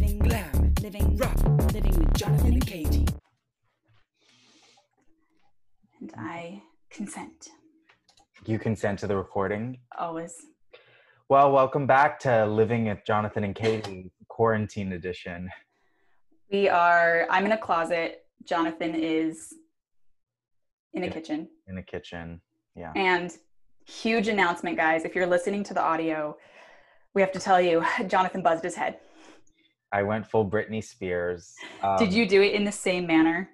living glam, living rock, living with Jonathan and Katy. And I consent. You consent to the recording? Always. Well, welcome back to Living with Jonathan and Katy, quarantine edition. We are, I'm in a closet. Jonathan is in a Yeah. kitchen. In a kitchen. Yeah. And huge announcement, guys. If you're listening to the audio, we have to tell you Jonathan buzzed his head. I went full Britney Spears. Um, Did you do it in the same manner?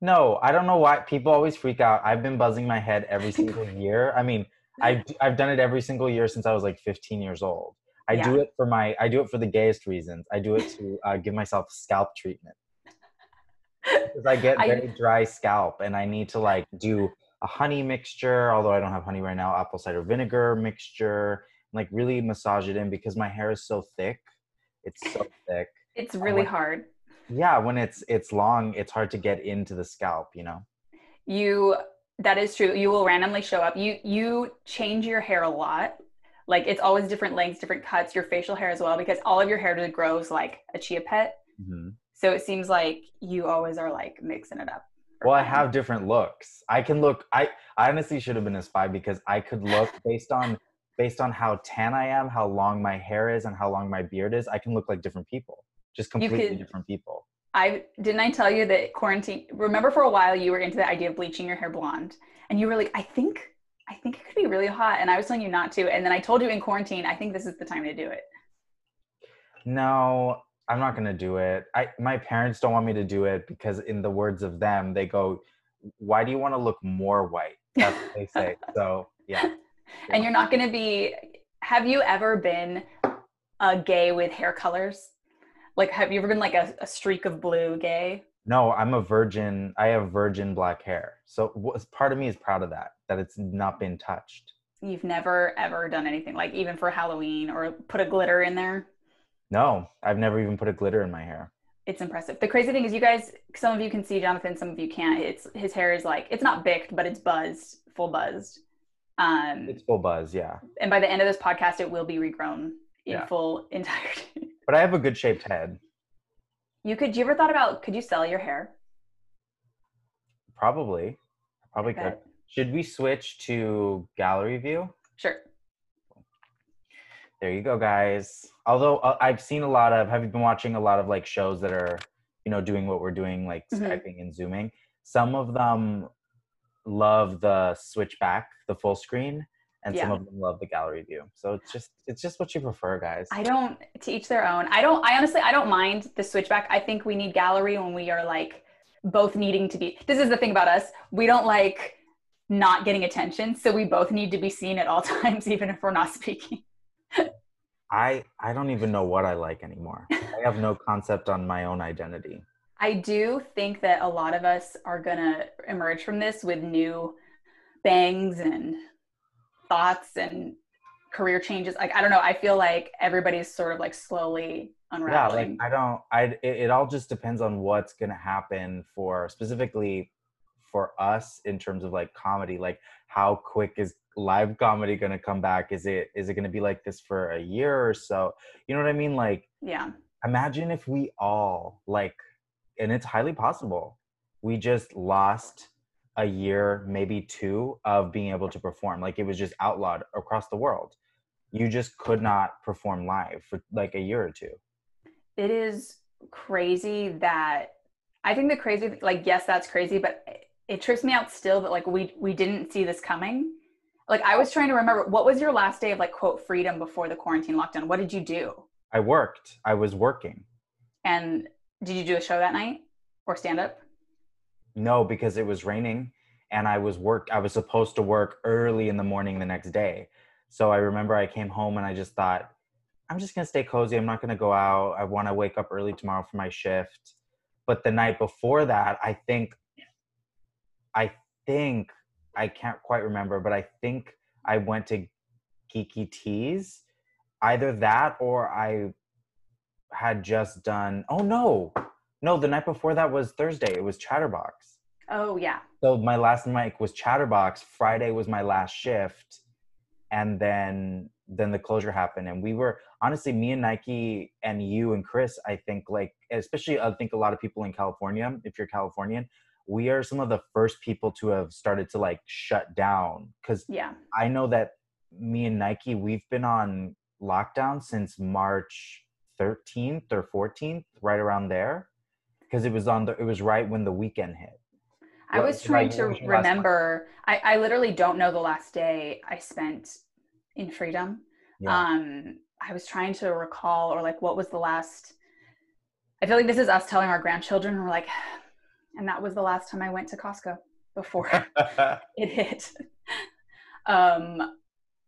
No, I don't know why people always freak out. I've been buzzing my head every single year. I mean, I I've done it every single year since I was like 15 years old. I do it for my I do it for the gayest reasons. I do it to uh, give myself scalp treatment because I get I- very dry scalp and I need to like do a honey mixture. Although I don't have honey right now, apple cider vinegar mixture, like really massage it in because my hair is so thick. It's so thick. It's really want- hard. Yeah, when it's it's long, it's hard to get into the scalp. You know. You that is true. You will randomly show up. You you change your hair a lot. Like it's always different lengths, different cuts, your facial hair as well, because all of your hair grows like a chia pet. hmm So it seems like you always are like mixing it up. Well, I have different looks. I can look. I, I honestly should have been a spy because I could look based on based on how tan I am, how long my hair is, and how long my beard is. I can look like different people, just completely could- different people. I didn't I tell you that quarantine remember for a while you were into the idea of bleaching your hair blonde and you were like, I think I think it could be really hot and I was telling you not to and then I told you in quarantine, I think this is the time to do it. No, I'm not gonna do it. I my parents don't want me to do it because, in the words of them, they go, "Why do you want to look more white?" That's what they say. So yeah. And you're not going to be have you ever been a gay with hair colors? Like have you ever been like a, a streak of blue gay? No, I'm a virgin. I have virgin black hair. So part of me is proud of that, that it's not been touched. You've never ever done anything like even for Halloween or put a glitter in there? No, I've never even put a glitter in my hair. it's impressive. The crazy thing is, you guys, some of you can see Jonathan, some of you can't. It's his hair is like it's not bicked, but it's buzzed, full buzzed. Um, It's full buzz, yeah. and by the end of this podcast, it will be regrown in Yeah. full entirety. But I have a good shaped head. you could. You ever thought about could you sell your hair? Probably. Probably could. Should we switch to gallery view? Sure. There you go, guys. Although uh, I've seen a lot of, have you been watching a lot of like shows that are, you know, doing what we're doing, like Mhm. Skyping and Zooming? Some of them love the switch back, the full screen, and some of them love the gallery view. So it's just, it's just what you prefer, guys. I don't. To each their own. I don't. I honestly, I don't mind the switchback. I think we need gallery when we are like both needing to be. This is the thing about us. We don't like not getting attention, so we both need to be seen at all times, even if we're not speaking. I, I don't even know what I like anymore. I have no concept on my own identity. I do think that a lot of us are gonna emerge from this with new bangs and thoughts and career changes. Like I don't know. I feel like everybody's sort of like slowly unraveling. yeah like i don't i it, it all just depends on what's gonna happen for specifically for us in terms of like comedy like how quick is live comedy gonna come back is it is it gonna be like this for a year or so you know what i mean like yeah. imagine if we all like and it's highly possible we just lost a year maybe two of being able to perform like it was just outlawed across the world you just could not perform live for like a year or two It is crazy that I think the crazy like yes, that's crazy, but it trips me out still that like we we didn't see this coming. Like I was trying to remember what was your last day of like quote freedom before the quarantine lockdown? What did you do? I worked. I was working. And did you do a show that night or stand up? No, because it was raining and I was work I was supposed to work early in the morning the next day. So I remember I came home and I just thought I'm just going to stay cozy. I'm not going to go out. I want to wake up early tomorrow for my shift. But the night before that, I think I think I can't quite remember, but I think I went to Geeky Teas. Either that or I had just done oh no. No, the night before that was Thursday. It was Chatterbox. Oh yeah. So my last mic was Chatterbox. Friday was my last shift. and then then the closure happened and we were honestly me and nike and you and chris i think like especially i think a lot of people in california if you're californian we are some of the first people to have started to like shut down because Yeah. i know that me and nike we've been on lockdown since march 13th or 14th right around there because it was on the it was right when the weekend hit I What- was trying to what was your last one? remember. I, I literally don't know the last day I spent in freedom. yeah Um, I was trying to recall, or like, what was the last? I feel like this is us telling our grandchildren. We're like, and that was the last time I went to Costco before it hit. um,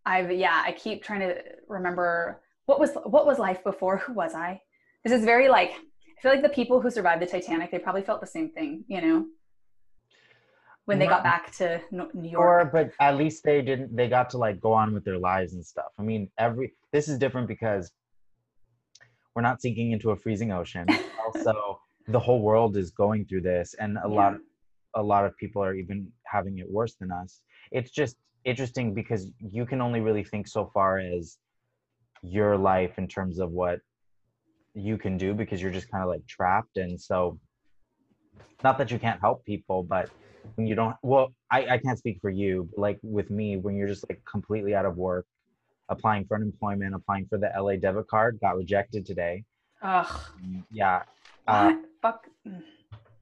I've yeah, I keep trying to remember what was what was life before. Who was I? This is very like I feel like the people who survived the Titanic, they probably felt the same thing, you know, when they got back to New Or, York. but at least they didn't. They got to like go on with their lives and stuff. I mean, every this is different because we're not sinking into a freezing ocean. also, the whole world is going through this, and a lot, a lot of people are even having it worse than us. It's just interesting because you can only really think so far as your life in terms of what you can do because you're just kind of like trapped, and so not that you can't help people, but when you don't well I, I can't speak for you like with me when you're just like completely out of work applying for unemployment applying for the la debit card got rejected today Ugh. yeah uh? Fuck. Mm.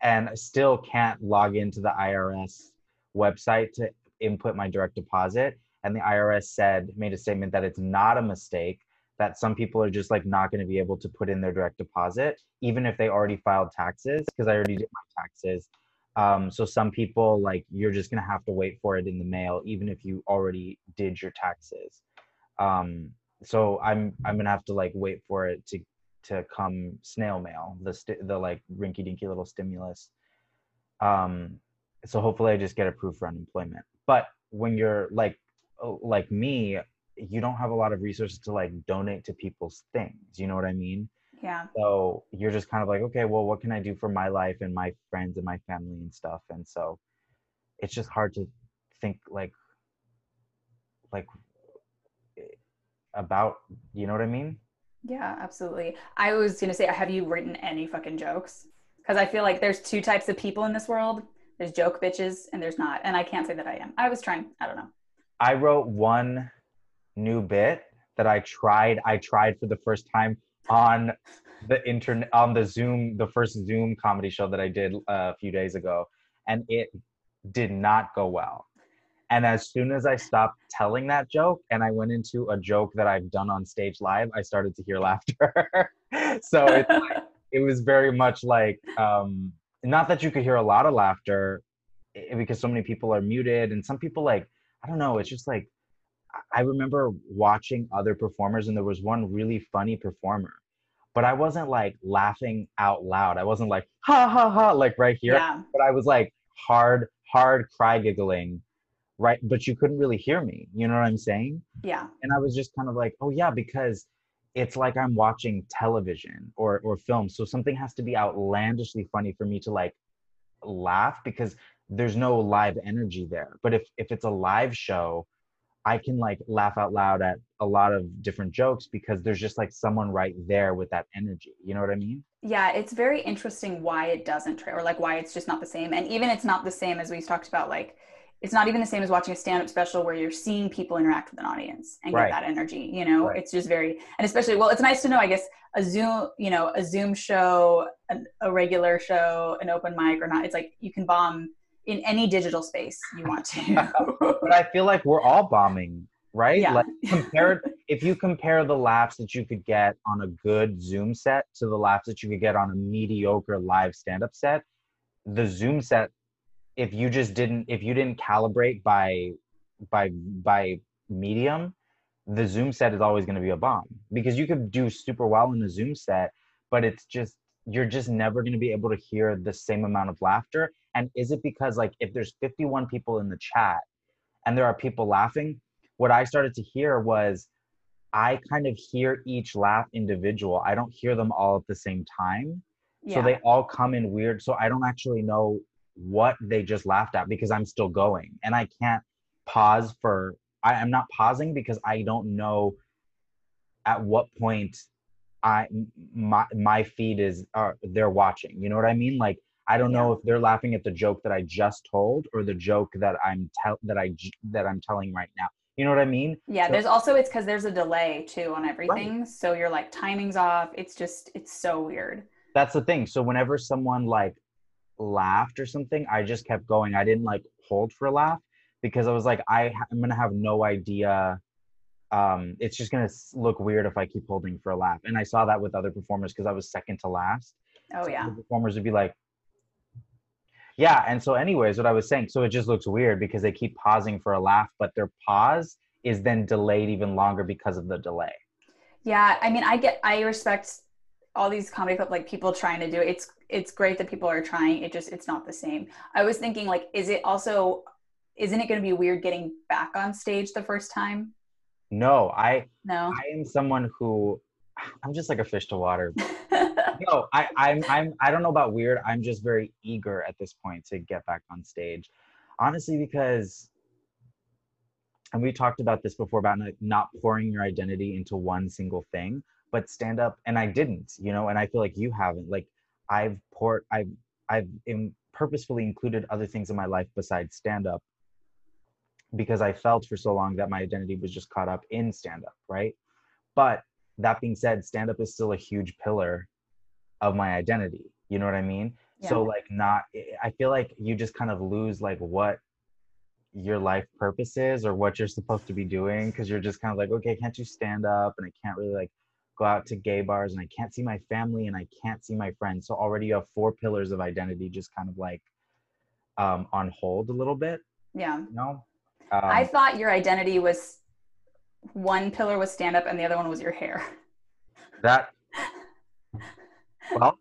and still can't log into the irs website to input my direct deposit and the irs said made a statement that it's not a mistake that some people are just like not going to be able to put in their direct deposit even if they already filed taxes because i already did my taxes um, so some people like you're just gonna have to wait for it in the mail, even if you already did your taxes. Um, so I'm I'm gonna have to like wait for it to to come snail mail the st- the like rinky dinky little stimulus. Um, so hopefully I just get approved for unemployment. But when you're like oh, like me, you don't have a lot of resources to like donate to people's things. You know what I mean? Yeah. so you're just kind of like okay well what can i do for my life and my friends and my family and stuff and so it's just hard to think like like eh, about you know what i mean Yeah, absolutely. I was gonna say, have you written any fucking jokes? Because I feel like there's two types of people in this world. There's joke bitches and there's not. And I can't say that I am. I was trying. I don't know. i wrote one new bit that i tried i tried for the first time on the internet on the zoom the first zoom comedy show that i did uh, a few days ago and it did not go well. And as soon as i stopped telling that joke and i went into a joke that i've done on stage live i started to hear laughter. So like, it was very much like um not that you could hear a lot of laughter eh, because so many people are muted and some people like i don't know it's just like I- remember watching other performers and there was one really funny performer but i wasn't like laughing out loud i wasn't like ha ha ha like right here Yeah. but I was like hard, hard cry giggling, right? But you couldn't really hear me. You know what I'm saying? Yeah. And I was just kind of like, oh yeah, because it's like I'm watching television or or film. So something has to be outlandishly funny for me to like laugh because there's no live energy there. But if if it's a live show, I can like laugh out loud at a lot of different jokes because there's just like someone right there with that energy. You know what I mean? Yeah. It's very interesting why it doesn't tra- or like why it's just not the same. And even it's not the same as we've talked about, like it's not even the same as watching a stand-up special where you're seeing people interact with an audience and Right. get that energy you know Right. it's just very and especially well it's nice to know i guess a zoom you know a zoom show an, a regular show an open mic or not it's like you can bomb in any digital space you want to but I feel like we're all bombing, right? Yeah. Like compared, if you compare the laughs that you could get on a good Zoom set to the laughs that you could get on a mediocre live stand-up set, the Zoom set, if you just didn't, if you didn't calibrate by, by, by medium, the Zoom set is always going to be a bomb because you could do super well in a Zoom set, but it's just you're just never going to be able to hear the same amount of laughter. And is it because like if there's 51 people in the chat and there are people laughing, what I started to hear was I kind of hear each laugh individual. I don't hear them all at the same time. yeah So they all come in weird. So I don't actually know what they just laughed at because I'm still going and I can't pause for I am not pausing because I don't know at what point I my my feed is uh, they're watching. You know what I mean? Like I don't know if they're laughing at the joke that I just told or the joke that I'm tell that I that I'm telling right now. You know what I mean? Yeah, So- there's also it's because there's a delay too on everything. So you're like timing's off. It's just it's so weird. That's the thing. So whenever someone like laughed or something, I just kept going. I didn't like hold for a laugh because I was like, I ha- I'm gonna have no idea. Um, it's just gonna look weird if I keep holding for a laugh. And I saw that with other performers because I was second to last. Oh yeah. the performers would be like yeah and so anyways what i was saying so it just looks weird because they keep pausing for a laugh but their pause is then delayed even longer because of the delay Yeah, I mean, I get, I respect all these comedy club like people trying to do it. It's it's great that people are trying. It just it's not the same. I was thinking like, is it also, isn't it going to be weird getting back on stage the first time? no i No. i am someone who i'm just like a fish to water no i i'm i'm i don't know about weird. I'm just very eager at this point to get back on stage. Honestly because and we talked about this before about like not pouring your identity into one single thing but stand up and i didn't you know and i feel like you haven't. Like i've poured i've i've in, purposefully included other things in my life besides stand up because i felt for so long that my identity was just caught up in stand up right? But that being said stand up is still a huge pillar of my identity you know what i mean so like not i feel like you just kind of lose like what your life purpose is or what you're supposed to be doing because you're just kind of like okay can't you stand up and i can't really like go out to gay bars and i can't see my family and i can't see my friends so already you have four pillars of identity just kind of like um on hold a little bit yeah. you know um, I thought your identity was one pillar was stand up and the other one was your hair. that well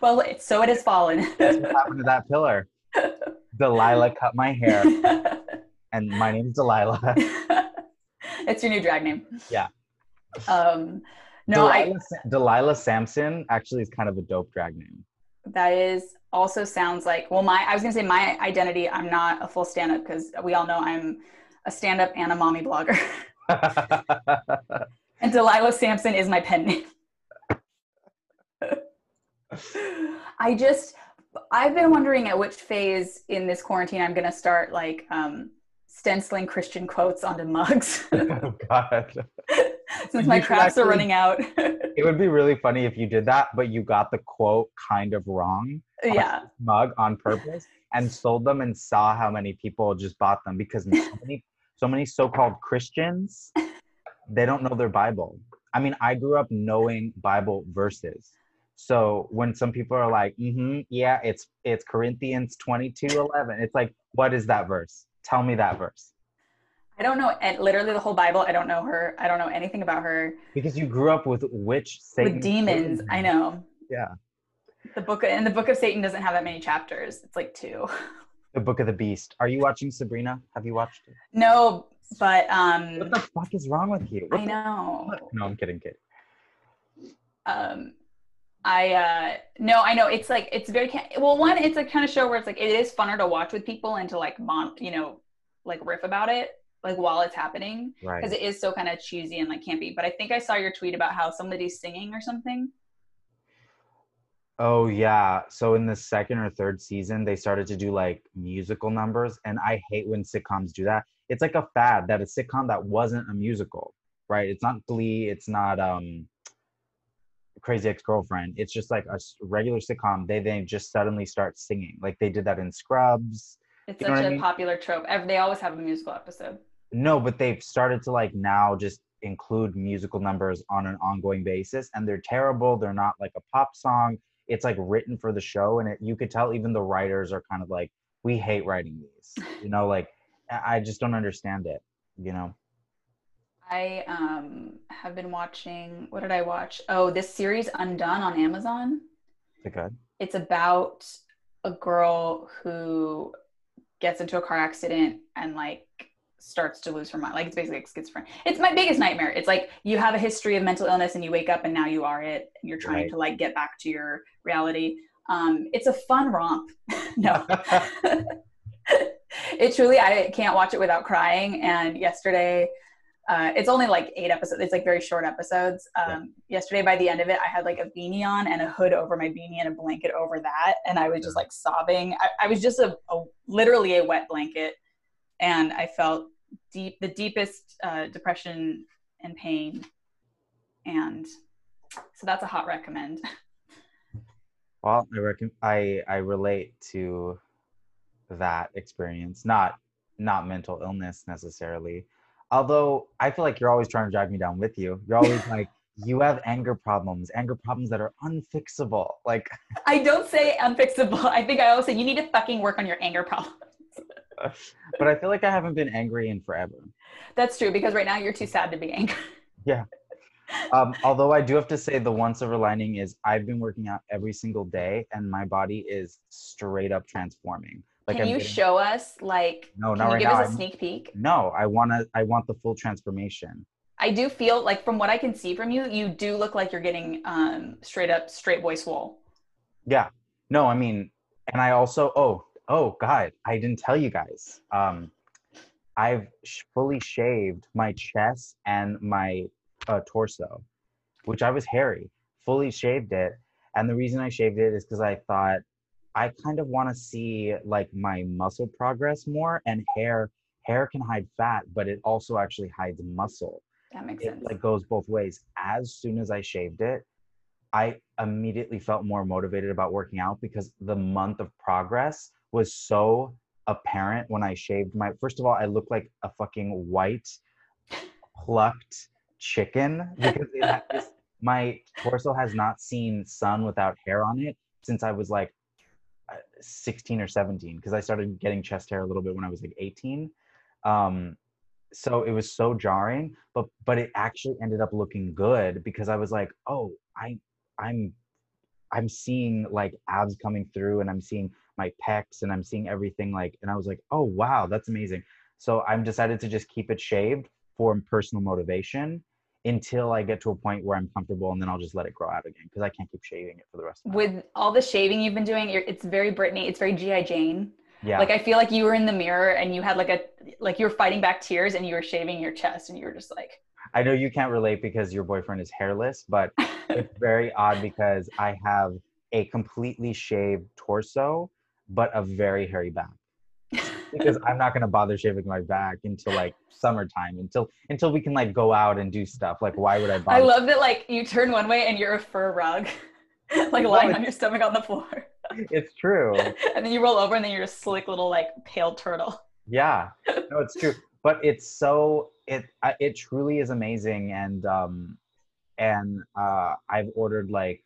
Well, it, so it has fallen. that's what happened to that pillar delilah cut my hair and my name is delilah it's your new drag name. Yeah. Um, no, I delilah, Sa- delilah sampson actually is kind of a dope drag name that is also sounds like well my I was gonna say my identity I'm not a full stand up because we all know I'm a stand up and a mommy blogger and Delilah Sampson is my pen name. I just I've been wondering at which phase in this quarantine I'm gonna start like um, stenciling Christian quotes onto mugs. Oh god. Since my crafts are running out. it would be really funny if you did that but you got the quote kind of wrong yeah, this mug on purpose and sold them and saw how many people just bought them because so many so many so-called christians they don't know their bible. I mean i grew up knowing bible verses so when some people are like mm-hmm yeah it's it's corinthians 22 11 it's like what is that verse tell me that verse I don't know and literally the whole Bible. I don't know her. I don't know anything about her. because you grew up with witch Satan, With demons, I know. yeah The book and the book of Satan doesn't have that many chapters. It's like two. the book of the beast are you watching sabrina have you watched it No, but um what the fuck is wrong with you What I know. no i'm kidding kid Um I uh no, I know it's like it's very well one it's a kind of show where it's like it is funner to watch with people and to like mon you know like riff about it like while it's happening right because it is so kind of cheesy and like campy. But I think I saw your tweet about how somebody's singing or something. Oh yeah. So in the second or third season, they started to do like musical numbers, and I hate when sitcoms do that. It's like a fad that a sitcom that wasn't a musical, right? It's not Glee. It's not um Crazy Ex-Girlfriend. It's just like a regular sitcom. They then just suddenly start singing, like they did that in Scrubs. It's You know such a I mean? popular trope. They always have a musical episode. No, but they've started to like now just include musical numbers on an ongoing basis, and they're terrible. They're not like a pop song. It's like written for the show, and it, you could tell even the writers are kind of like, we hate writing these. You know, like I just don't understand it. You know, I um have been watching. What did I watch? Oh, this series Undone on Amazon. good? It's about a girl who gets into a car accident and like starts to lose her mind. Like it's basically like schizophrenia. It's my biggest nightmare. It's like you have a history of mental illness and you wake up and now you are it. And you're trying Right. to like get back to your reality. Um, it's a fun romp. no. it truly I can't watch it without crying. And yesterday, uh, it's only like eight episodes. It's like very short episodes. Um, Yesterday, by the end of it, I had like a beanie on and a hood over my beanie and a blanket over that, and I was just like sobbing. I, I was just a, a literally a wet blanket, and I felt deep the deepest uh, depression and pain, and so that's a hot recommend. Well, I reckon I I relate to that experience, not not mental illness necessarily. Although I feel like you're always trying to drag me down with you. You're always like, you have anger problems, anger problems that are unfixable. Like, I don't say unfixable. I think I always say you need to fucking work on your anger problems. but I feel like I haven't been angry in forever. That's true because right now you're too sad to be angry. Yeah. Um, although I do have to say the one silver lining is I've been working out every single day and my body is straight up transforming. Like Can I'm you getting- show us like No, can not you right give now. us a sneak peek? No, I wanna I want the full transformation. I do feel like from what I can see from you, you do look like you're getting um straight up straight boy swole. Yeah. No, I mean, and I also oh oh God, I didn't tell you guys. Um, I've sh- fully shaved my chest and my uh, torso, which I was hairy. Fully shaved it, and the reason I shaved it is because I thought I kind of want to see like my muscle progress more, and hair hair can hide fat, but it also actually hides muscle That makes it sense. like goes both ways. As soon as I shaved it, I immediately felt more motivated about working out because the month of progress was so apparent when I shaved my first of all, I looked like a fucking white plucked chicken because this, my torso has not seen sun without hair on it since I was like 16 or 17 because I started getting chest hair a little bit when I was like 18. Um, so it was so jarring, but but it actually ended up looking good because I was like, oh, I I'm I'm seeing like abs coming through and I'm seeing my pecs and I'm seeing everything like and I was like, oh wow, that's amazing. So I'm decided to just keep it shaved for personal motivation until I get to a point where I'm comfortable and then I'll just let it grow out again because I can't keep shaving it for the rest of my life. With all the shaving you've been doing, you're, it's very Britney. It's very GI Jane. Yeah. Like I feel like you were in the mirror and you had like a like you were fighting back tears and you were shaving your chest and you were just like I know you can't relate because your boyfriend is hairless, but it's very odd because I have a completely shaved torso, but a very hairy back. Because I'm not gonna bother shaving my back until like summertime, until until we can like go out and do stuff. Like, why would I bother? I love that like you turn one way and you're a fur rug, like lying on your stomach on the floor, it's true. and then you roll over and then you're a slick little like pale turtle. Yeah, no, it's true. But it's so it it truly is amazing, and um, and uh, I've ordered like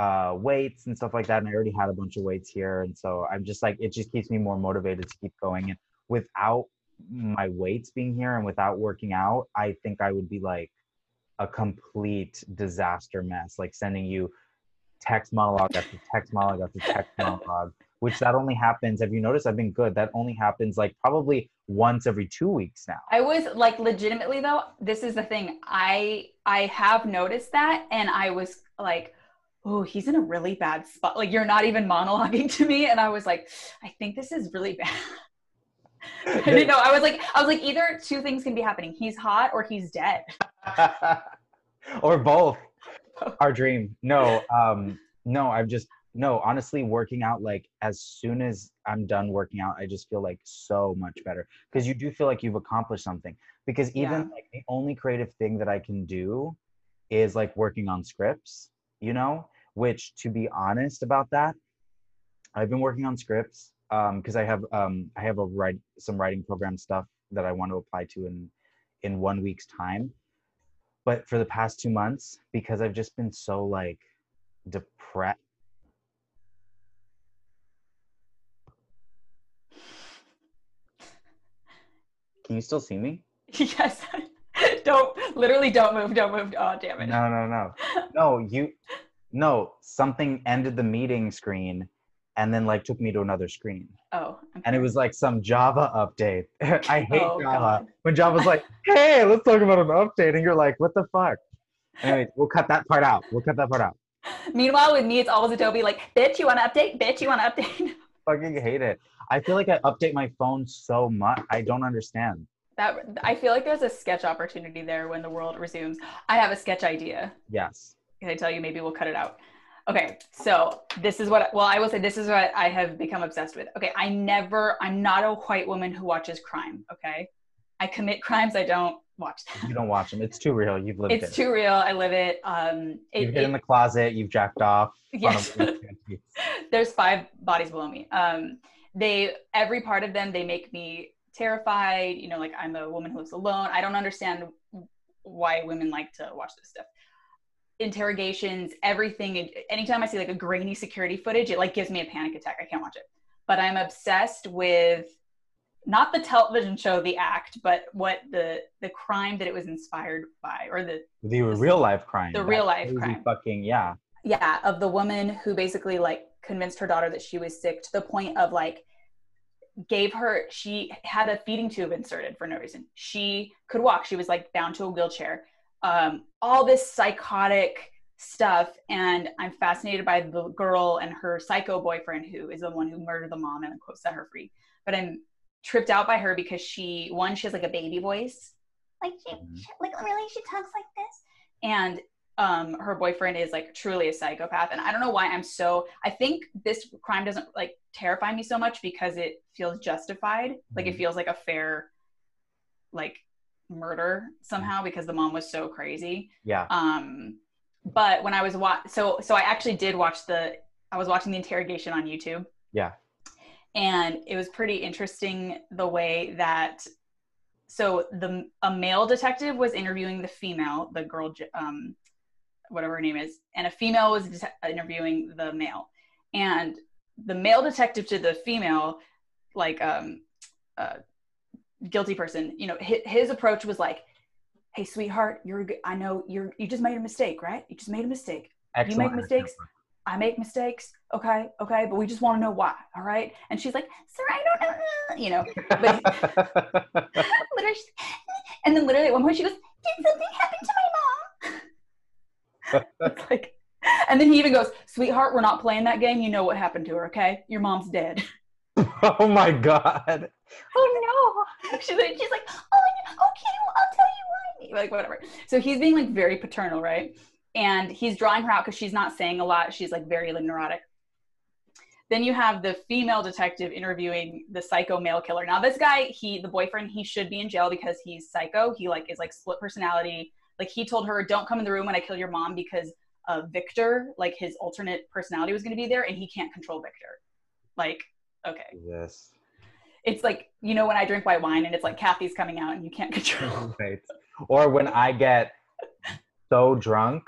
uh weights and stuff like that, and I already had a bunch of weights here, and so I'm just like it just keeps me more motivated to keep going. And without my weights being here and without working out, I think I would be like a complete disaster mess, like sending you text monologue after text monologue after text monologue which that only happens have you noticed i've been good that only happens like probably once every two weeks now I was like legitimately though, this is the thing. I I have noticed that and I was like, oh, he's in a really bad spot. Like you're not even monologuing to me. And I was like, I think this is really bad. I didn't know. I was like, I was like, either two things can be happening. He's hot or he's dead. or both our dream no um no i've just no honestly working out like as soon as i'm done working out i just feel like so much better because you do feel like you've accomplished something because even Yeah. like the only creative thing that i can do is like working on scripts you know which to be honest about that i've been working on scripts um because i have um i have a write some writing program stuff that i want to apply to in in one week's time but for the past two months because i've just been so like depressed can you still see me yes. don't literally don't move. Don't move. Oh damn it. no no no no you no something ended the meeting screen and then like took me to another screen Oh. and it was like some java update i hate Oh, java God. when java's like hey let's talk about an update and you're like what the fuck anyways we'll cut that part out we'll cut that part out Meanwhile, with me, it's always Adobe like, bitch, you want to update? Bitch, you want to update? fucking hate it. I feel like I update my phone so much. I don't understand. That I feel like there's a sketch opportunity there when the world resumes. I have a sketch idea. Yes. Can I tell you? Maybe we'll cut it out. Okay, so this is what. Well, I will say this is what I have become obsessed with. Okay, I never. I'm not a white woman who watches crime. Okay, I commit crimes. I don't watch them. You don't watch them. It's too real. You've lived It's it. too real. I live it. Um, it, You've hid in the closet. You've jacked off. Yes. there's five bodies below me. Um, they every part of them they make me terrified. You know, like I'm a woman who lives alone. I don't understand why women like to watch this stuff. Interrogations, everything. Anytime I see like a grainy security footage, it like gives me a panic attack. I can't watch it. But I'm obsessed with not the television show The Act, but what the the crime that it was inspired by, or the the real life crime. The real life crime. Fucking yeah. yeah of the woman who basically like convinced her daughter that she was sick to the point of like gave her she had a feeding tube inserted for no reason she could walk she was like bound to a wheelchair um, all this psychotic stuff and i'm fascinated by the girl and her psycho boyfriend who is the one who murdered the mom and quote set her free but i'm tripped out by her because she one she has like a baby voice like she, Mhm. she- like really she talks like this and um her boyfriend is like truly a psychopath and i don't know why i'm so i think this crime doesn't like terrify me so much because it feels justified like it Mhm. feels like a fair like murder somehow because the mom was so crazy Yeah. um but when i was wa- so so i actually did watch the i was watching the interrogation on youtube Yeah. and it was pretty interesting the way that so the a male detective was interviewing the female the girl um whatever her name is and a female was det- interviewing the male and the male detective to the female like um uh guilty person you know his, his approach was like hey sweetheart you're i know you're you just made a mistake right you just made a mistake Excellent make mistakes? I make mistakes. Okay, okay, but we just want to know why. All right. And she's like, sir, I don't know. You know, literally. And then literally at one point she goes, did something happen to my mom? it's like, and then he even goes, sweetheart, we're not playing that game. You know what happened to her. Okay. Your mom's dead. oh my god. oh no. She's like, she's like, oh, okay, well, I'll tell you why. Like, whatever. So he's being like very paternal, right? And he's drawing her out because she's not saying a lot. She's like very like, neurotic. Then you have the female detective interviewing the psycho male killer. Now this guy, he the boyfriend, he should be in jail because he's psycho. He like is like split personality. Like he told her, "Don't come in the room when I kill your mom because uh, Victor, like his alternate personality, was going to be there, and he can't control Victor." Like, okay, Yes. it's like you know when I drink white wine and it's like Kathy's coming out and you can't control. Right. Or when I get so drunk,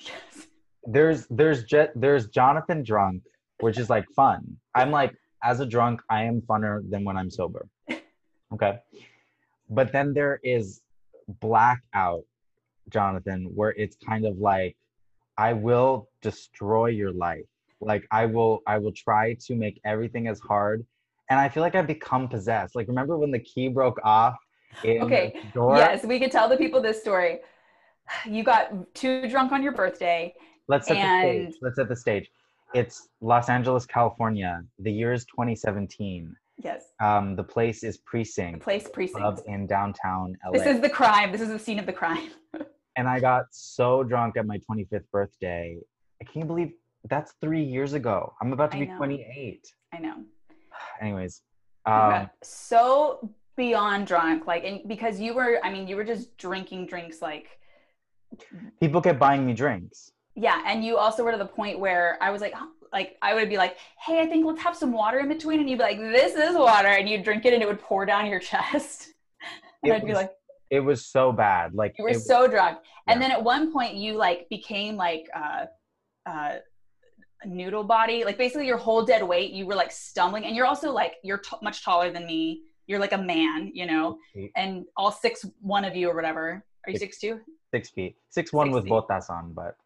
yes. there's there's Jet there's Jonathan drunk, which is like fun. I'm like as a drunk, I am funner than when I'm sober. Okay. But then there is blackout Jonathan, where it's kind of like I will destroy your life. Like I will I will try to make everything as hard. And I feel like I've become possessed. Like remember when the key broke off in Okay, the door? Yes, we could tell the people this story. You got too drunk on your birthday. Let's set the stage. Let's set the stage. It's Los Angeles, California. The year is 2017. Yes, Um, the place is the Precinct place Club precinct. in downtown LA. This is the crime. This is the scene of the crime. and I got so drunk at my 25th birthday. I can't believe that's three years ago. I'm about to be know. 28. I know. Anyways, um, so beyond drunk, like, and because you were, I mean, you were just drinking drinks, like, people kept buying me drinks. yeah. And you also were to the point where I was like, like, I would be like, hey, I think let's have some water in between, and you'd be like, this is water, and you'd drink it, and it would pour down your chest. And It I'd be was like, It was so bad. Like you were it so drunk and then at one point you like became like uh uh noodle body like basically your whole dead weight you were like stumbling and you're also like you're t- much taller than me. You're like a man you know? Eight. and all six one of you or whatever. Are you six. two? Six feet, six one with Six feet. botas on, but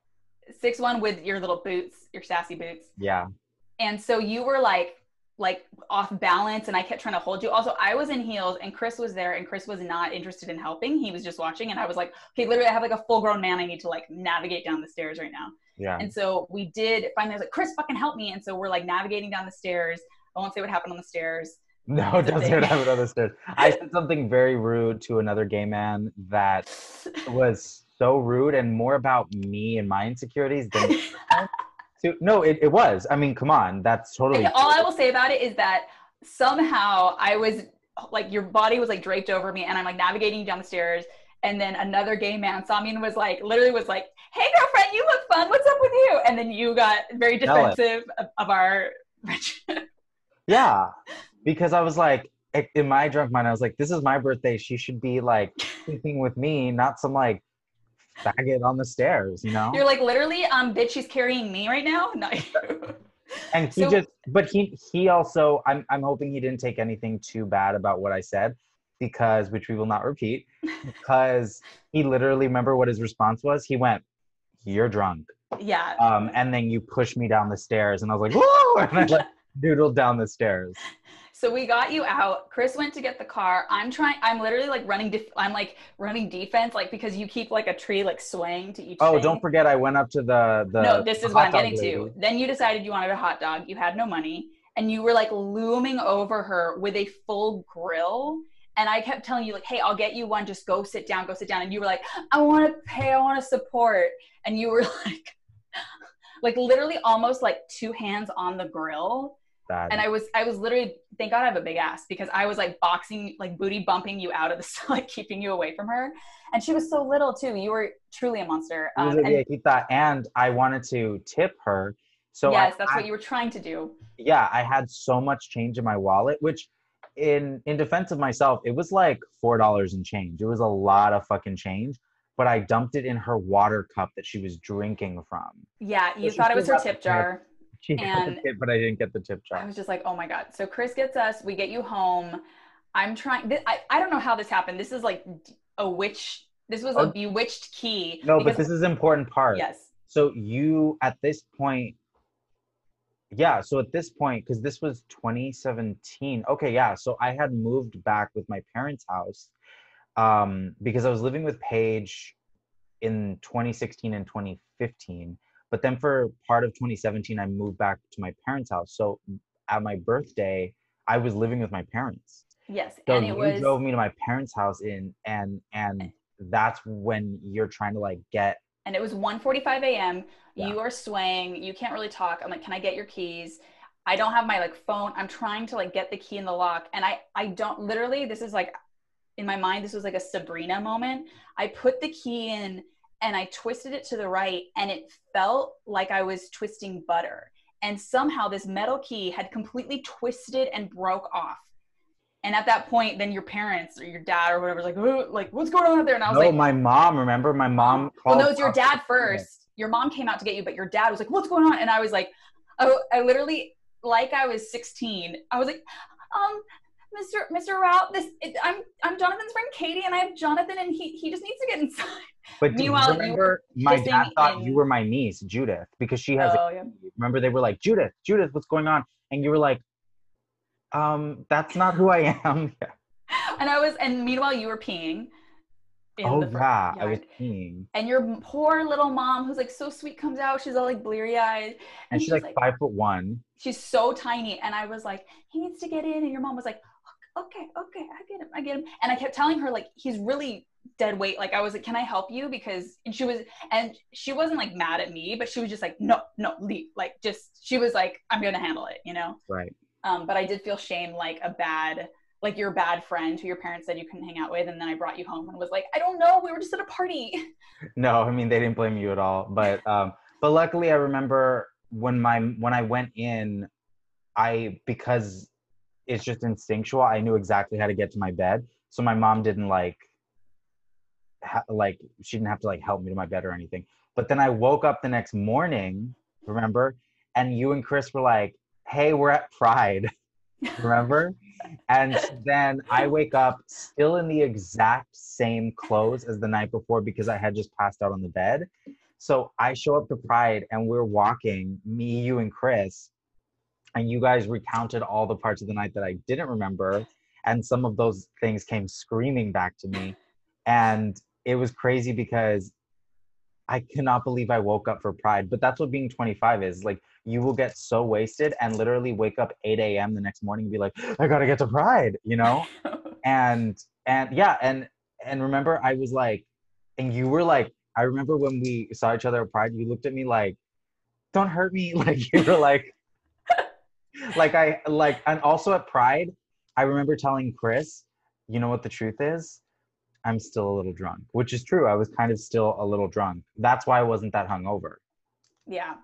six one with your little boots your sassy boots. Yeah, and so you were like like off balance and i kept trying to hold you. Also i was in heels and chris was there and chris was not interested in helping. He was just watching and i was like okay literally i have like a full grown man i need to like navigate down the stairs right now yeah. and so we did finally I was like chris fucking help me and so we're like navigating down the stairs I won't say what happened on the stairs. No, don't say what happened on the stairs. I said something very rude to another gay man that was so rude and more about me and my insecurities than to, no, it, it was. I mean, come on, that's totally And all I will say about it is that somehow I was like your body was like draped over me and I'm like navigating down the stairs and then another gay man saw me and was like literally was like, Hey girlfriend, you look fun. What's up with you? And then you got very defensive of, of our Yeah, because I was like, in my drunk mind, I was like, this is my birthday. She should be like sleeping with me, not some like faggot on the stairs, you know? You're like literally, um, bitch, she's carrying me right now. Not you. and he so- just, but he he also, I'm I'm hoping he didn't take anything too bad about what I said, because which we will not repeat, because he literally remember what his response was. He went, "You're drunk," yeah. um, and then you pushed me down the stairs, and I was like, "Woo!" and I like doodled down the stairs. So we got you out. Chris went to get the car. I'm trying. I'm literally like running. Def- I'm like running defense, like because you keep like a tree like swaying to each. Oh, thing. don't forget, I went up to the the. no, this is what I'm getting to. Then you decided you wanted a hot dog. You had no money, and you were like looming over her with a full grill. And I kept telling you like, "Hey, I'll get you one. Just go sit down. Go sit down." And you were like, "I want to pay. I want to support." And you were like, like literally almost like two hands on the grill. Bad. And I was, I was literally, thank God I have a big ass because I was like boxing, like booty bumping you out of the, like keeping you away from her. And she was so little too. You were truly a monster. Um, and and I wanted to tip her. So yes, I, that's I- what you were trying to do. yeah, I had so much change in my wallet, which in in defense of myself, it was like four dollars in change. It was a lot of fucking change, but I dumped it in her water cup that she was drinking from. Yeah, you she thought it was her tip jar. She got the And- tip, but I didn't get the tip jar. I was just like, oh my God. So Chris gets us, we get you home. I'm trying, thi- I, I don't know how this happened. This is like a witch, this was a Oh. bewitched key. No, but this is important part. Yes. So you at this point, yeah. So at this point, because this was 2017. Okay, yeah. So I had moved back with my parents' house um, because I was living with Paige in 2016 and 2015. But then for part of 2017, I moved back to my parents' house. So at my birthday, I was living with my parents. Yes. So and it you was, drove me to my parents' house in, and and that's when you're trying to like get and it was 1:45 a.m. Yeah. You are swaying. You can't really talk. I'm like, can I get your keys? I don't have my like phone. I'm trying to like get the key in the lock, and I I don't literally. This is like in my mind. This was like a Sabrina moment. I put the key in and I twisted it to the right, and it felt like I was twisting butter. And somehow this metal key had completely twisted and broke off. And at that point, then your parents or your dad or whatever was like, "Oh, like what's going on out there? And I was no, like, my mom. Remember, my mom well, called. no, it's your dad first. Your mom came out to get you, but your dad was like, "What's going on?" And I was like, "Oh, I literally, like I was 16. I was like, um, Mr. Mr. Rao, this it, I'm I'm Jonathan's friend Katy, and I have Jonathan, and he he just needs to get inside." But you Meanwhile, you remember, were my dad thought in- you were my niece, Judith, because she has. Oh a, yeah. remember, they were like, Judith, Judith, what's going on? And you were like, um, that's not who I am. yeah. And I was, and meanwhile, you were peeing. in oh yeah, I was peeing, And your poor little mom, who's like so sweet, comes out. She's all like bleary eyed, and she's like, five foot one. she's so tiny and i was like he needs to get in and your mom was like okay okay i get him i get him and i kept telling her like he's really dead weight like i was like can i help you because and she was and she wasn't like mad at me but she was just like no no leave like just she was like i'm gonna handle it you know Right. um but i did feel shame like a bad like your bad friend who your parents said you couldn't hang out with and then i brought you home and was like i don't know we were just at a party No, I mean they didn't blame you at all. But um, but luckily I remember when my when I went in, I because it's just instinctual. I knew exactly how to get to my bed, so my mom didn't like ha- like she didn't have to like help me to my bed or anything. But then I woke up the next morning, remember, and you and Chris were like, "Hey, we're at Pride." remember? And then I wake up still in the exact same clothes as the night before because I had just passed out on the bed. So I show up to Pride and we're walking, me, you, and Chris. And you guys recounted all the parts of the night that I didn't remember. And some of those things came screaming back to me. And it was crazy because I cannot believe I woke up for Pride. But that's what being 25 is. Like you will get so wasted and literally wake up 8 a.m. the next morning and be like, I gotta get to Pride, you know? and and yeah, and and remember I was like, and you were like, I remember when we saw each other at Pride, you looked at me like, don't hurt me. Like you were like, like I like and also at Pride, I remember telling Chris, you know what the truth is? I'm still a little drunk, which is true. I was kind of still a little drunk. That's why I wasn't that hungover. yeah.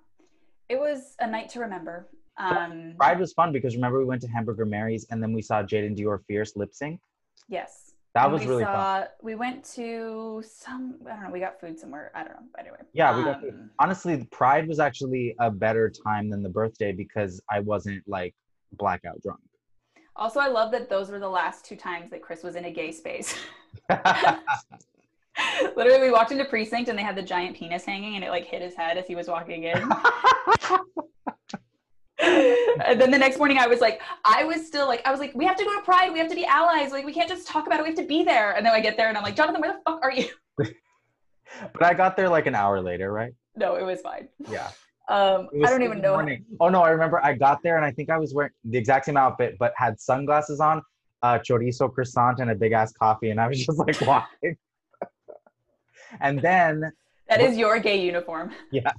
It was a night to remember. Um, Pride was fun because remember we went to Hamburger Mary's and then we saw Jaidynn Diore Fierce lip sync. yes. That And was really fun. saw, We went to some, I don't know, we got food somewhere. I don't know. But anyway. Yeah, we got food. Um, Honestly, Pride was actually a better time than the birthday because I wasn't like blackout drunk. Also, I love that those were the last two times that Chris was in a gay space. Literally, we walked into precinct and they had the giant penis hanging, and it like hit his head as he was walking in. and then the next morning, I was like, I was still like, I was like, we have to go to Pride. We have to be allies. Like, we can't just talk about it. We have to be there. And then I get there, and I'm like, Jonathan, where the fuck are you? but I got there like an hour later, right? No, it was fine. Yeah. Um, I don't even know. Oh no, I remember I got there and I think I was wearing the exact same outfit, but had sunglasses on, uh, chorizo croissant, and a big ass coffee, and I was just like walking. and then That is your gay uniform. Yeah.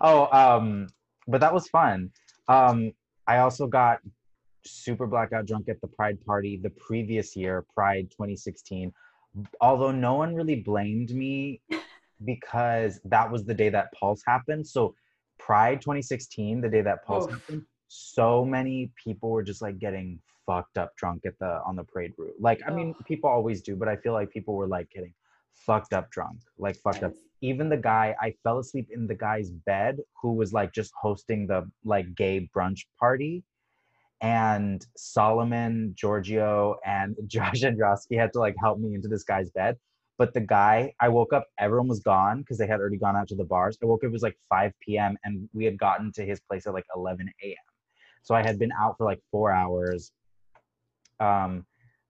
Oh, um, but that was fun. Um, I also got super blackout drunk at the Pride party the previous year, Pride 2016. Although no one really blamed me because that was the day that Pulse happened. So Pride 2016, the day that Pulse happened, so many people were just like getting fucked up drunk at the on the parade route. Like, I mean, people always do, but I feel like people were like getting fucked up drunk, like fucked up. Even the guy i fell asleep in the guy's bed who was like just hosting the like gay brunch party. And solomon georgio and josh androsky had to like help me into this guy's bed. But the guy i woke up everyone was gone because they had already gone out to the bars. I woke up it was like 5 p.m and we had gotten to his place at like 11 a.m so i had been out for like four hours. Um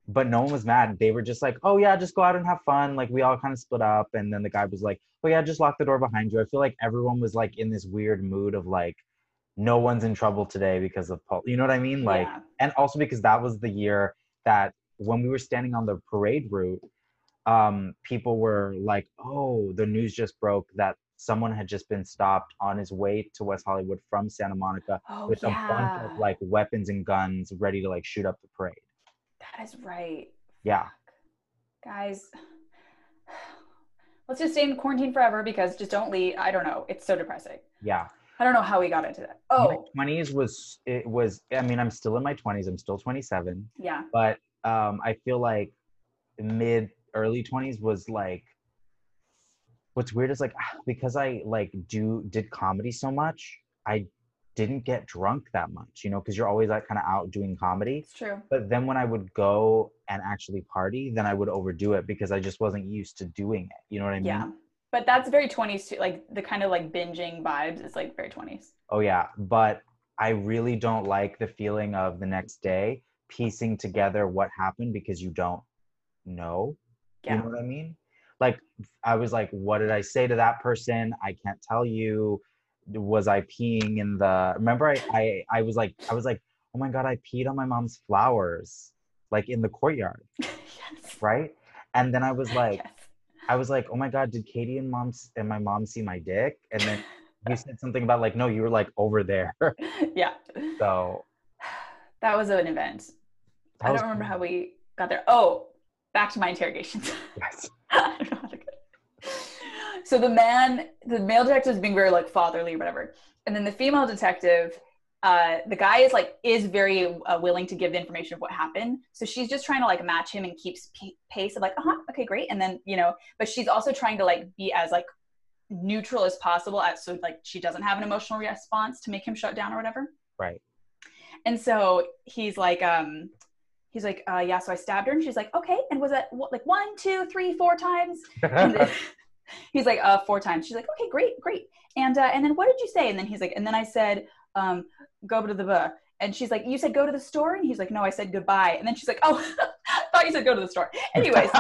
but no one was mad. They were just like, "Oh yeah, just go out and have fun." Like we all kind of split up, and then the guy was like, "Oh yeah, just lock the door behind you." I feel like everyone was like in this weird mood of like, no one's in trouble today because of Pulse. You know what I mean? Like, Yeah. and also because that was the year that when we were standing on the parade route, um, people were like, "Oh, the news just broke that someone had just been stopped on his way to West Hollywood from Santa Monica Oh, with yeah. a bunch of like weapons and guns ready to like shoot up the parade." That is right. Yeah. Guys, let's just stay in quarantine forever because just don't leave. I don't know. It's so depressing. Yeah. I don't know how we got into that. Oh. My Oh, 20s was it was i mean i'm still in my 20s i'm still 27 yeah. but um i feel like mid early 20s was like what's weird is like because i like do did comedy so much i didn't get drunk that much you know because you're always like kind of out doing comedy It's true. but then when i would go and actually party then i would overdo it because i just wasn't used to doing it you know what i mean Yeah. But that's very 20s too. Like the kind of like binging vibes is like very 20s. Oh yeah, but I really don't like the feeling of the next day piecing together what happened because you don't know. Yeah. You know what I mean? Like I was like, what did I say to that person? I can't tell you. Was I peeing in the remember I I, I was like I was like, oh my god, I peed on my mom's flowers, like in the courtyard, yes. right? And then I was like, yes. I was like, oh my god, did Katy and mom's and my mom see my dick? And then you said something about like, no, you were like over there. yeah. So That was an event. I don't remember cool. how we got there. Oh, back to my interrogations. Yes. I don't know how to go. So the man, the male detective is being very like fatherly or whatever, and then the female detective, uh, the guy is like is very uh, willing to give the information of what happened. So she's just trying to like match him and keeps p- pace of like, uh huh, okay, great, and then you know, but she's also trying to like be as like neutral as possible, as so like she doesn't have an emotional response to make him shut down or whatever. Right. And so he's like, um, he's like, uh, yeah. So I stabbed her, and she's like, okay. And was it what, like one, two, three, four times? And he's like, uh, four times. She's like, okay, great, great. And uh, and then what did you say? And then he's like, and then I said, um, go to the buh. And she's like, you said go to the store? And he's like, no, I said goodbye. And then she's like, oh, I thought you said go to the store. Anyways,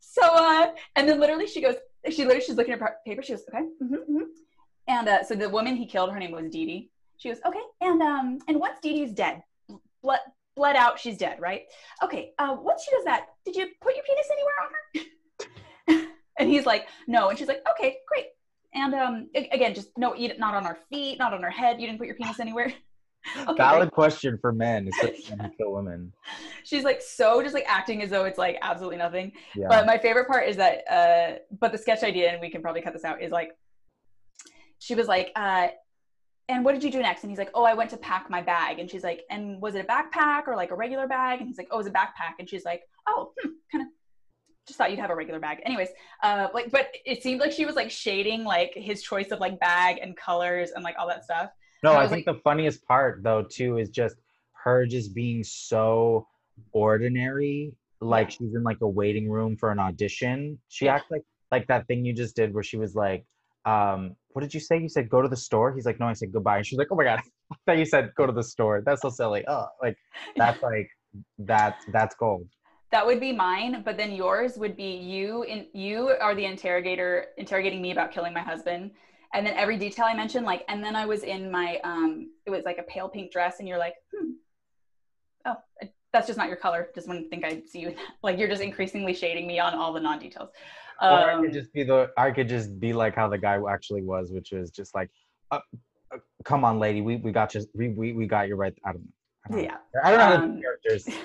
so uh, and then literally she goes, she literally she's looking at her paper. She goes, okay. hmm hmm And uh, so the woman he killed, her name was Dee Dee. She goes, okay. And um, and once Dee Dee's dead, blood bled out, she's dead, right? Okay. Uh, once she does that, did you put your penis anywhere on her? and he's like, no. And she's like, okay, great. And um, again, just no, eat it not on our feet, not on our head. You didn't put your penis anywhere. okay, Valid great. question for men. Like men kill women. She's like so just like acting as though it's like absolutely nothing. Yeah. But my favorite part is that, uh, but the sketch idea, and we can probably cut this out, is like, she was like, uh, and what did you do next? And he's like, oh, I went to pack my bag. And she's like, and was it a backpack or like a regular bag? And he's like, oh, it was a backpack. And she's like, oh, hmm, kind of just thought you'd have a regular bag. Anyways, uh, like, but it seemed like she was like shading like his choice of like bag and colors and like all that stuff. No, I I think the funniest part though too is just her just being so ordinary. Like Yeah. she's in like a waiting room for an audition. She Yeah. acts like like that thing you just did where she was like, um, what did you say? You said go to the store. He's like, no, I said goodbye. And she's like, oh my god, I thought you said go to the store. That's so silly. Oh, like that's like that's that's gold. That would be mine, but then yours would be you in you are the interrogator interrogating me about killing my husband. And then every detail I mentioned, like, and then I was in my um it was like a pale pink dress, and you're like, hmm. Oh, that's just not your color. Just wouldn't think I'd see you. Like you're just increasingly shading me on all the non-details. or I Um, could just be the I could just be like how the guy actually was, which is just like, uh, uh, come on, lady, we, we got you, we, we we got you right. I don't know. I don't know. yeah. I don't know Um, characters.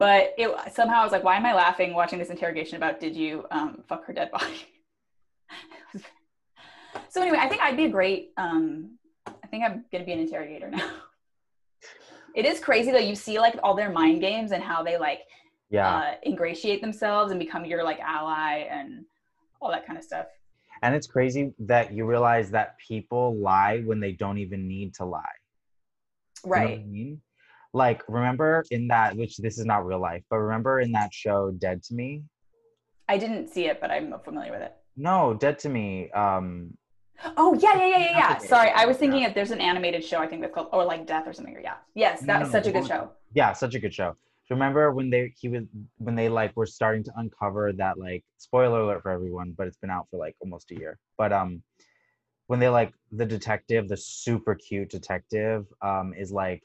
But it somehow I was like, why am I laughing watching this interrogation about did you um, fuck her dead body? so anyway, I think I'd be a great. Um, I think I'm gonna be an interrogator now. it is crazy though. you see like all their mind games and how they like Yeah, uh, ingratiate themselves and become your like ally and all that kind of stuff. and it's crazy that you realize that people lie when they don't even need to lie. You know what I Right. mean? Like, remember in that, which this is not real life, but remember in that show, Dead to Me? I didn't see it, but I'm familiar with it. No, Dead to Me. Um, Oh yeah, yeah, yeah, yeah, yeah. Sorry, I was thinking if there's an animated show. I think that's called or like Death or something. Or yeah, yes, No, that's no, such a good show. yeah, such a good show. Remember when they he was when they like were starting to uncover that like spoiler alert for everyone, but it's been out for like almost a year. But um, when they like the detective, the super cute detective, um, is like,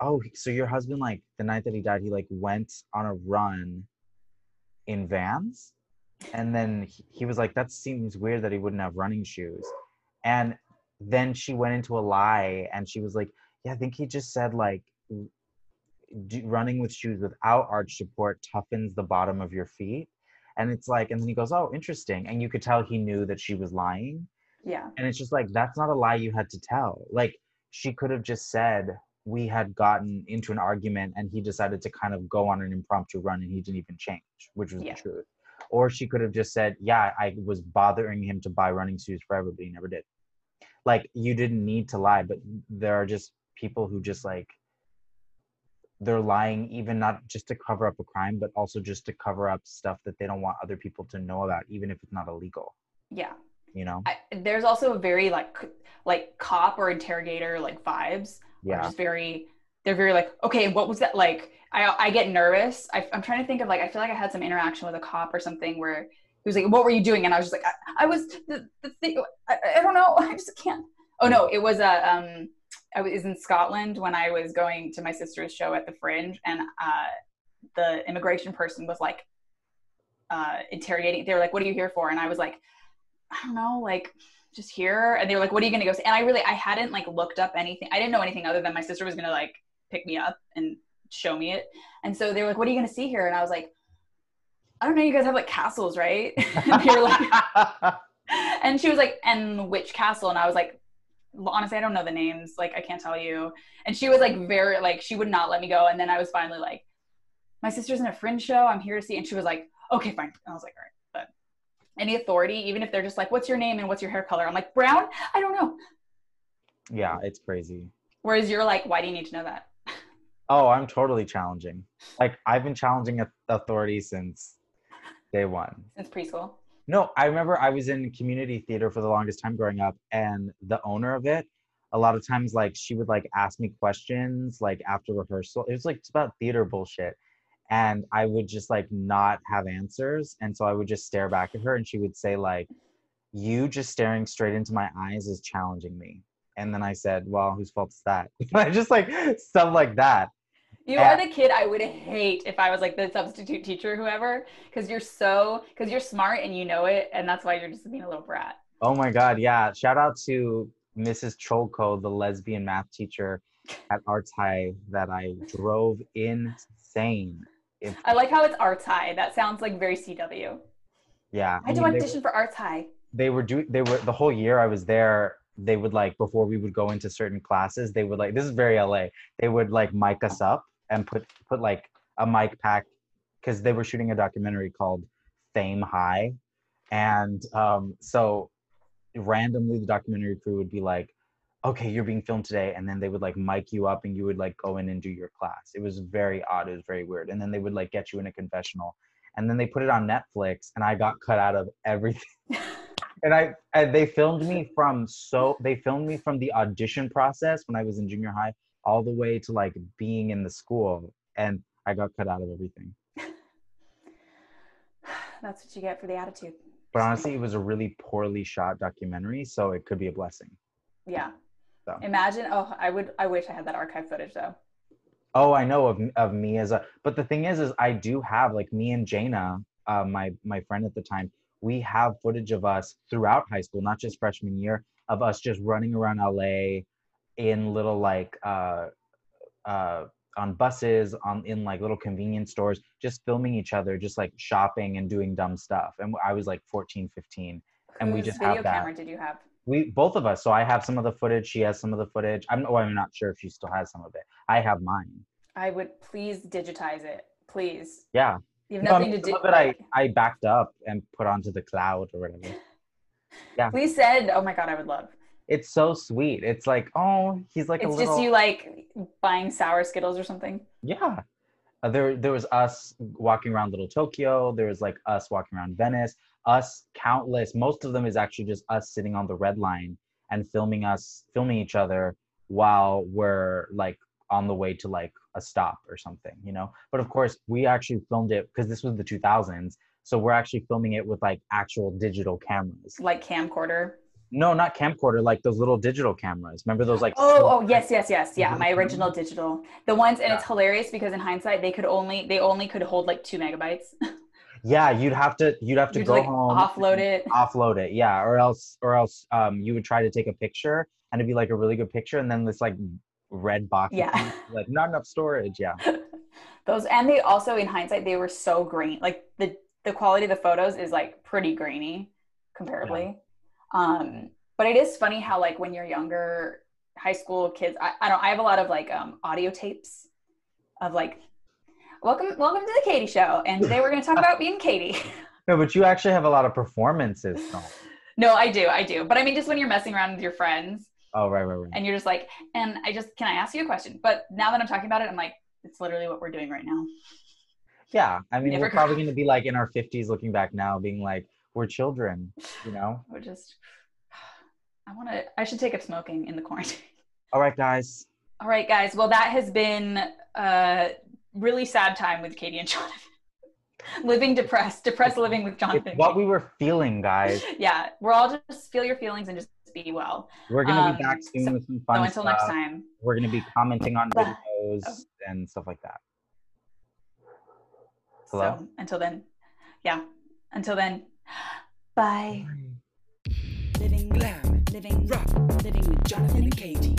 oh, so your husband like the night that he died, he like went on a run in Vans, and then he, he was like, that seems weird that he wouldn't have running shoes, and then she went into a lie and she was like, yeah, I think he just said like running with shoes without arch support toughens the bottom of your feet. And it's like, and then he goes, Oh, interesting. And you could tell he knew that she was lying. Yeah, And it's just like, that's not a lie you had to tell. Like, she could have just said, We had gotten into an argument and he decided to kind of go on an impromptu run and he didn't even change, which was Yeah. the truth. Or she could have just said, Yeah, I was bothering him to buy running shoes forever, but he never did. Like, you didn't need to lie, but there are just people who just like, they're lying even not just to cover up a crime but also just to cover up stuff that they don't want other people to know about even if it's not illegal yeah. you know I, there's also a very like like cop or interrogator like vibes. Are yeah just very. They're very like okay. What was that like? I I get nervous. I, I'm trying to think of like I feel like I had some interaction with a cop or something where he was like, "What were you doing?" And I was just like, "I, I was the, the thing. I, I don't know. I just can't." Oh no, it was a um. I was in Scotland when I was going to my sister's show at the Fringe, and uh, the immigration person was like uh, interrogating. They were like, "What are you here for?" And I was like, "I don't know, like just here." And they were like, "What are you going to go?" See? And I really, I hadn't like looked up anything. I didn't know anything other than my sister was going to like pick me up and show me it. And so they were like, "What are you going to see here?" And I was like, "I don't know. You guys have like castles, right?" and they were like, and she was like, "And which castle?" And I was like, honestly, I don't know the names. Like, I can't tell you. And she was like, very like, she would not let me go. And then I was finally like, my sister's in a fringe show. I'm here to see. And she was like, okay, fine. And I was like, all right. Any authority, even if they're just like, what's your name and what's your hair color? I'm like, brown. I don't know. yeah it's crazy Whereas you're like, why do you need to know that? oh i'm totally challenging like i've been challenging authority since day one Since preschool. no i remember i was in community theater for the longest time growing up and the owner of it a lot of times like she would like ask me questions like after rehearsal it was like it's about theater bullshit and I would just like not have answers. And so I would just stare back at her and she would say, like, you just staring straight into my eyes is challenging me. And then I said, Well, whose fault is that? I just like stuff like that. You Yeah. are the kid I would hate if I was like the substitute teacher, whoever, because you're so because you're smart and you know it, and that's why you're just being a little brat. Oh my God. Yeah. Shout out to Mrs. Cholko, the lesbian math teacher at Arts High that I drove insane. If, I like how it's arts high. That sounds like very CW. yeah. I had to they- audition for arts high. they were doing they were the whole year i was there they would like before we would go into certain classes they would like this is very la they would like mic us up and put put like a mic pack because they were shooting a documentary called fame high and um so randomly the documentary crew would be like okay you're being filmed today and then they would like mic you up and you would like go in and do your class it was very odd it was very weird and then they would like get you in a confessional and then they put it on netflix and i got cut out of everything and I and they filmed me from so they filmed me from the audition process when I was in junior high all the way to like being in the school and I got cut out of everything. That's what you get for the attitude. But honestly, it was a really poorly shot documentary, so it could be a blessing. Yeah. So. Imagine. Oh, I would. I wish I had that archive footage though. Oh, I know of of me as a but the thing is is I do have like me and Jaina, uh, my my friend at the time, we have footage of us throughout high school, not just freshman year, of us just running around LA in little like uh uh on buses, on in like little convenience stores, just filming each other, just like shopping and doing dumb stuff. And I was like 14, 15. And we just video have that. camera did you have? We both of us. So I have some of the footage. She has some of the footage. I'm oh, I'm not sure if she still has some of it. I have mine. I would please digitize it, please. Yeah. You have No, I nothing mean, to some do. of it I, I backed up and put onto the cloud or whatever. Yeah. Please send. Oh my god, I would love. It's so sweet. It's like, oh, he's like a It's little. just you like buying sour Skittles or something. Yeah. Uh, there, there was us walking around Little Tokyo. There was like us walking around Venice. Us countless. Most of them is actually just us sitting on the red line and filming us, filming each other while we're like on the way to like a stop or something, you know. But of course, we actually filmed it because this was the 2000s. So we're actually filming it with like actual digital cameras. Like camcorder. No, not camcorder, like those little digital cameras. Remember those like Oh, oh yes, yes, yes. Yeah, my mm-hmm. original digital. The ones and it's hilarious because in hindsight they could only they only could hold like two megabytes. Yeah, you'd have to you'd have to You'd go like home offload it. offload it yeah or else or else um you would try to take a picture and it'd be like a really good picture and then this like red box Yeah. like not enough storage yeah Those and they also in hindsight they were so grainy. Like the the quality of the photos is like pretty grainy comparably. Um but it is funny how like when you're younger high school kids I, I don't I have a lot of like um audio tapes of like welcome welcome to the Katy show and today we're going to talk about being Katy. no but you actually have a lot of performances no, I do. I do. But I mean just when you're messing around with your friends oh right right right and you're just like and I just can I ask you a question? But now that I'm talking about it I'm like it's literally what we're doing right now. yeah i mean Never we're probably going to be like in our 50s looking back now being like we're children you know We're just I want to I should take up smoking in the quarantine. all right guys All right, guys. Well, that has been a really sad time with Katy and Jonathan. living depressed, depressed living with Jonathan. it's what we were feeling guys yeah, we're all just feel your feelings and just be well. we're going to Um, be back soon so- with some fun So until next time. we're going to be commenting on videos Oh. and stuff like that Hello? So until then, yeah. Until then, bye. Living glam, living rock, living with Jonathan and Katy.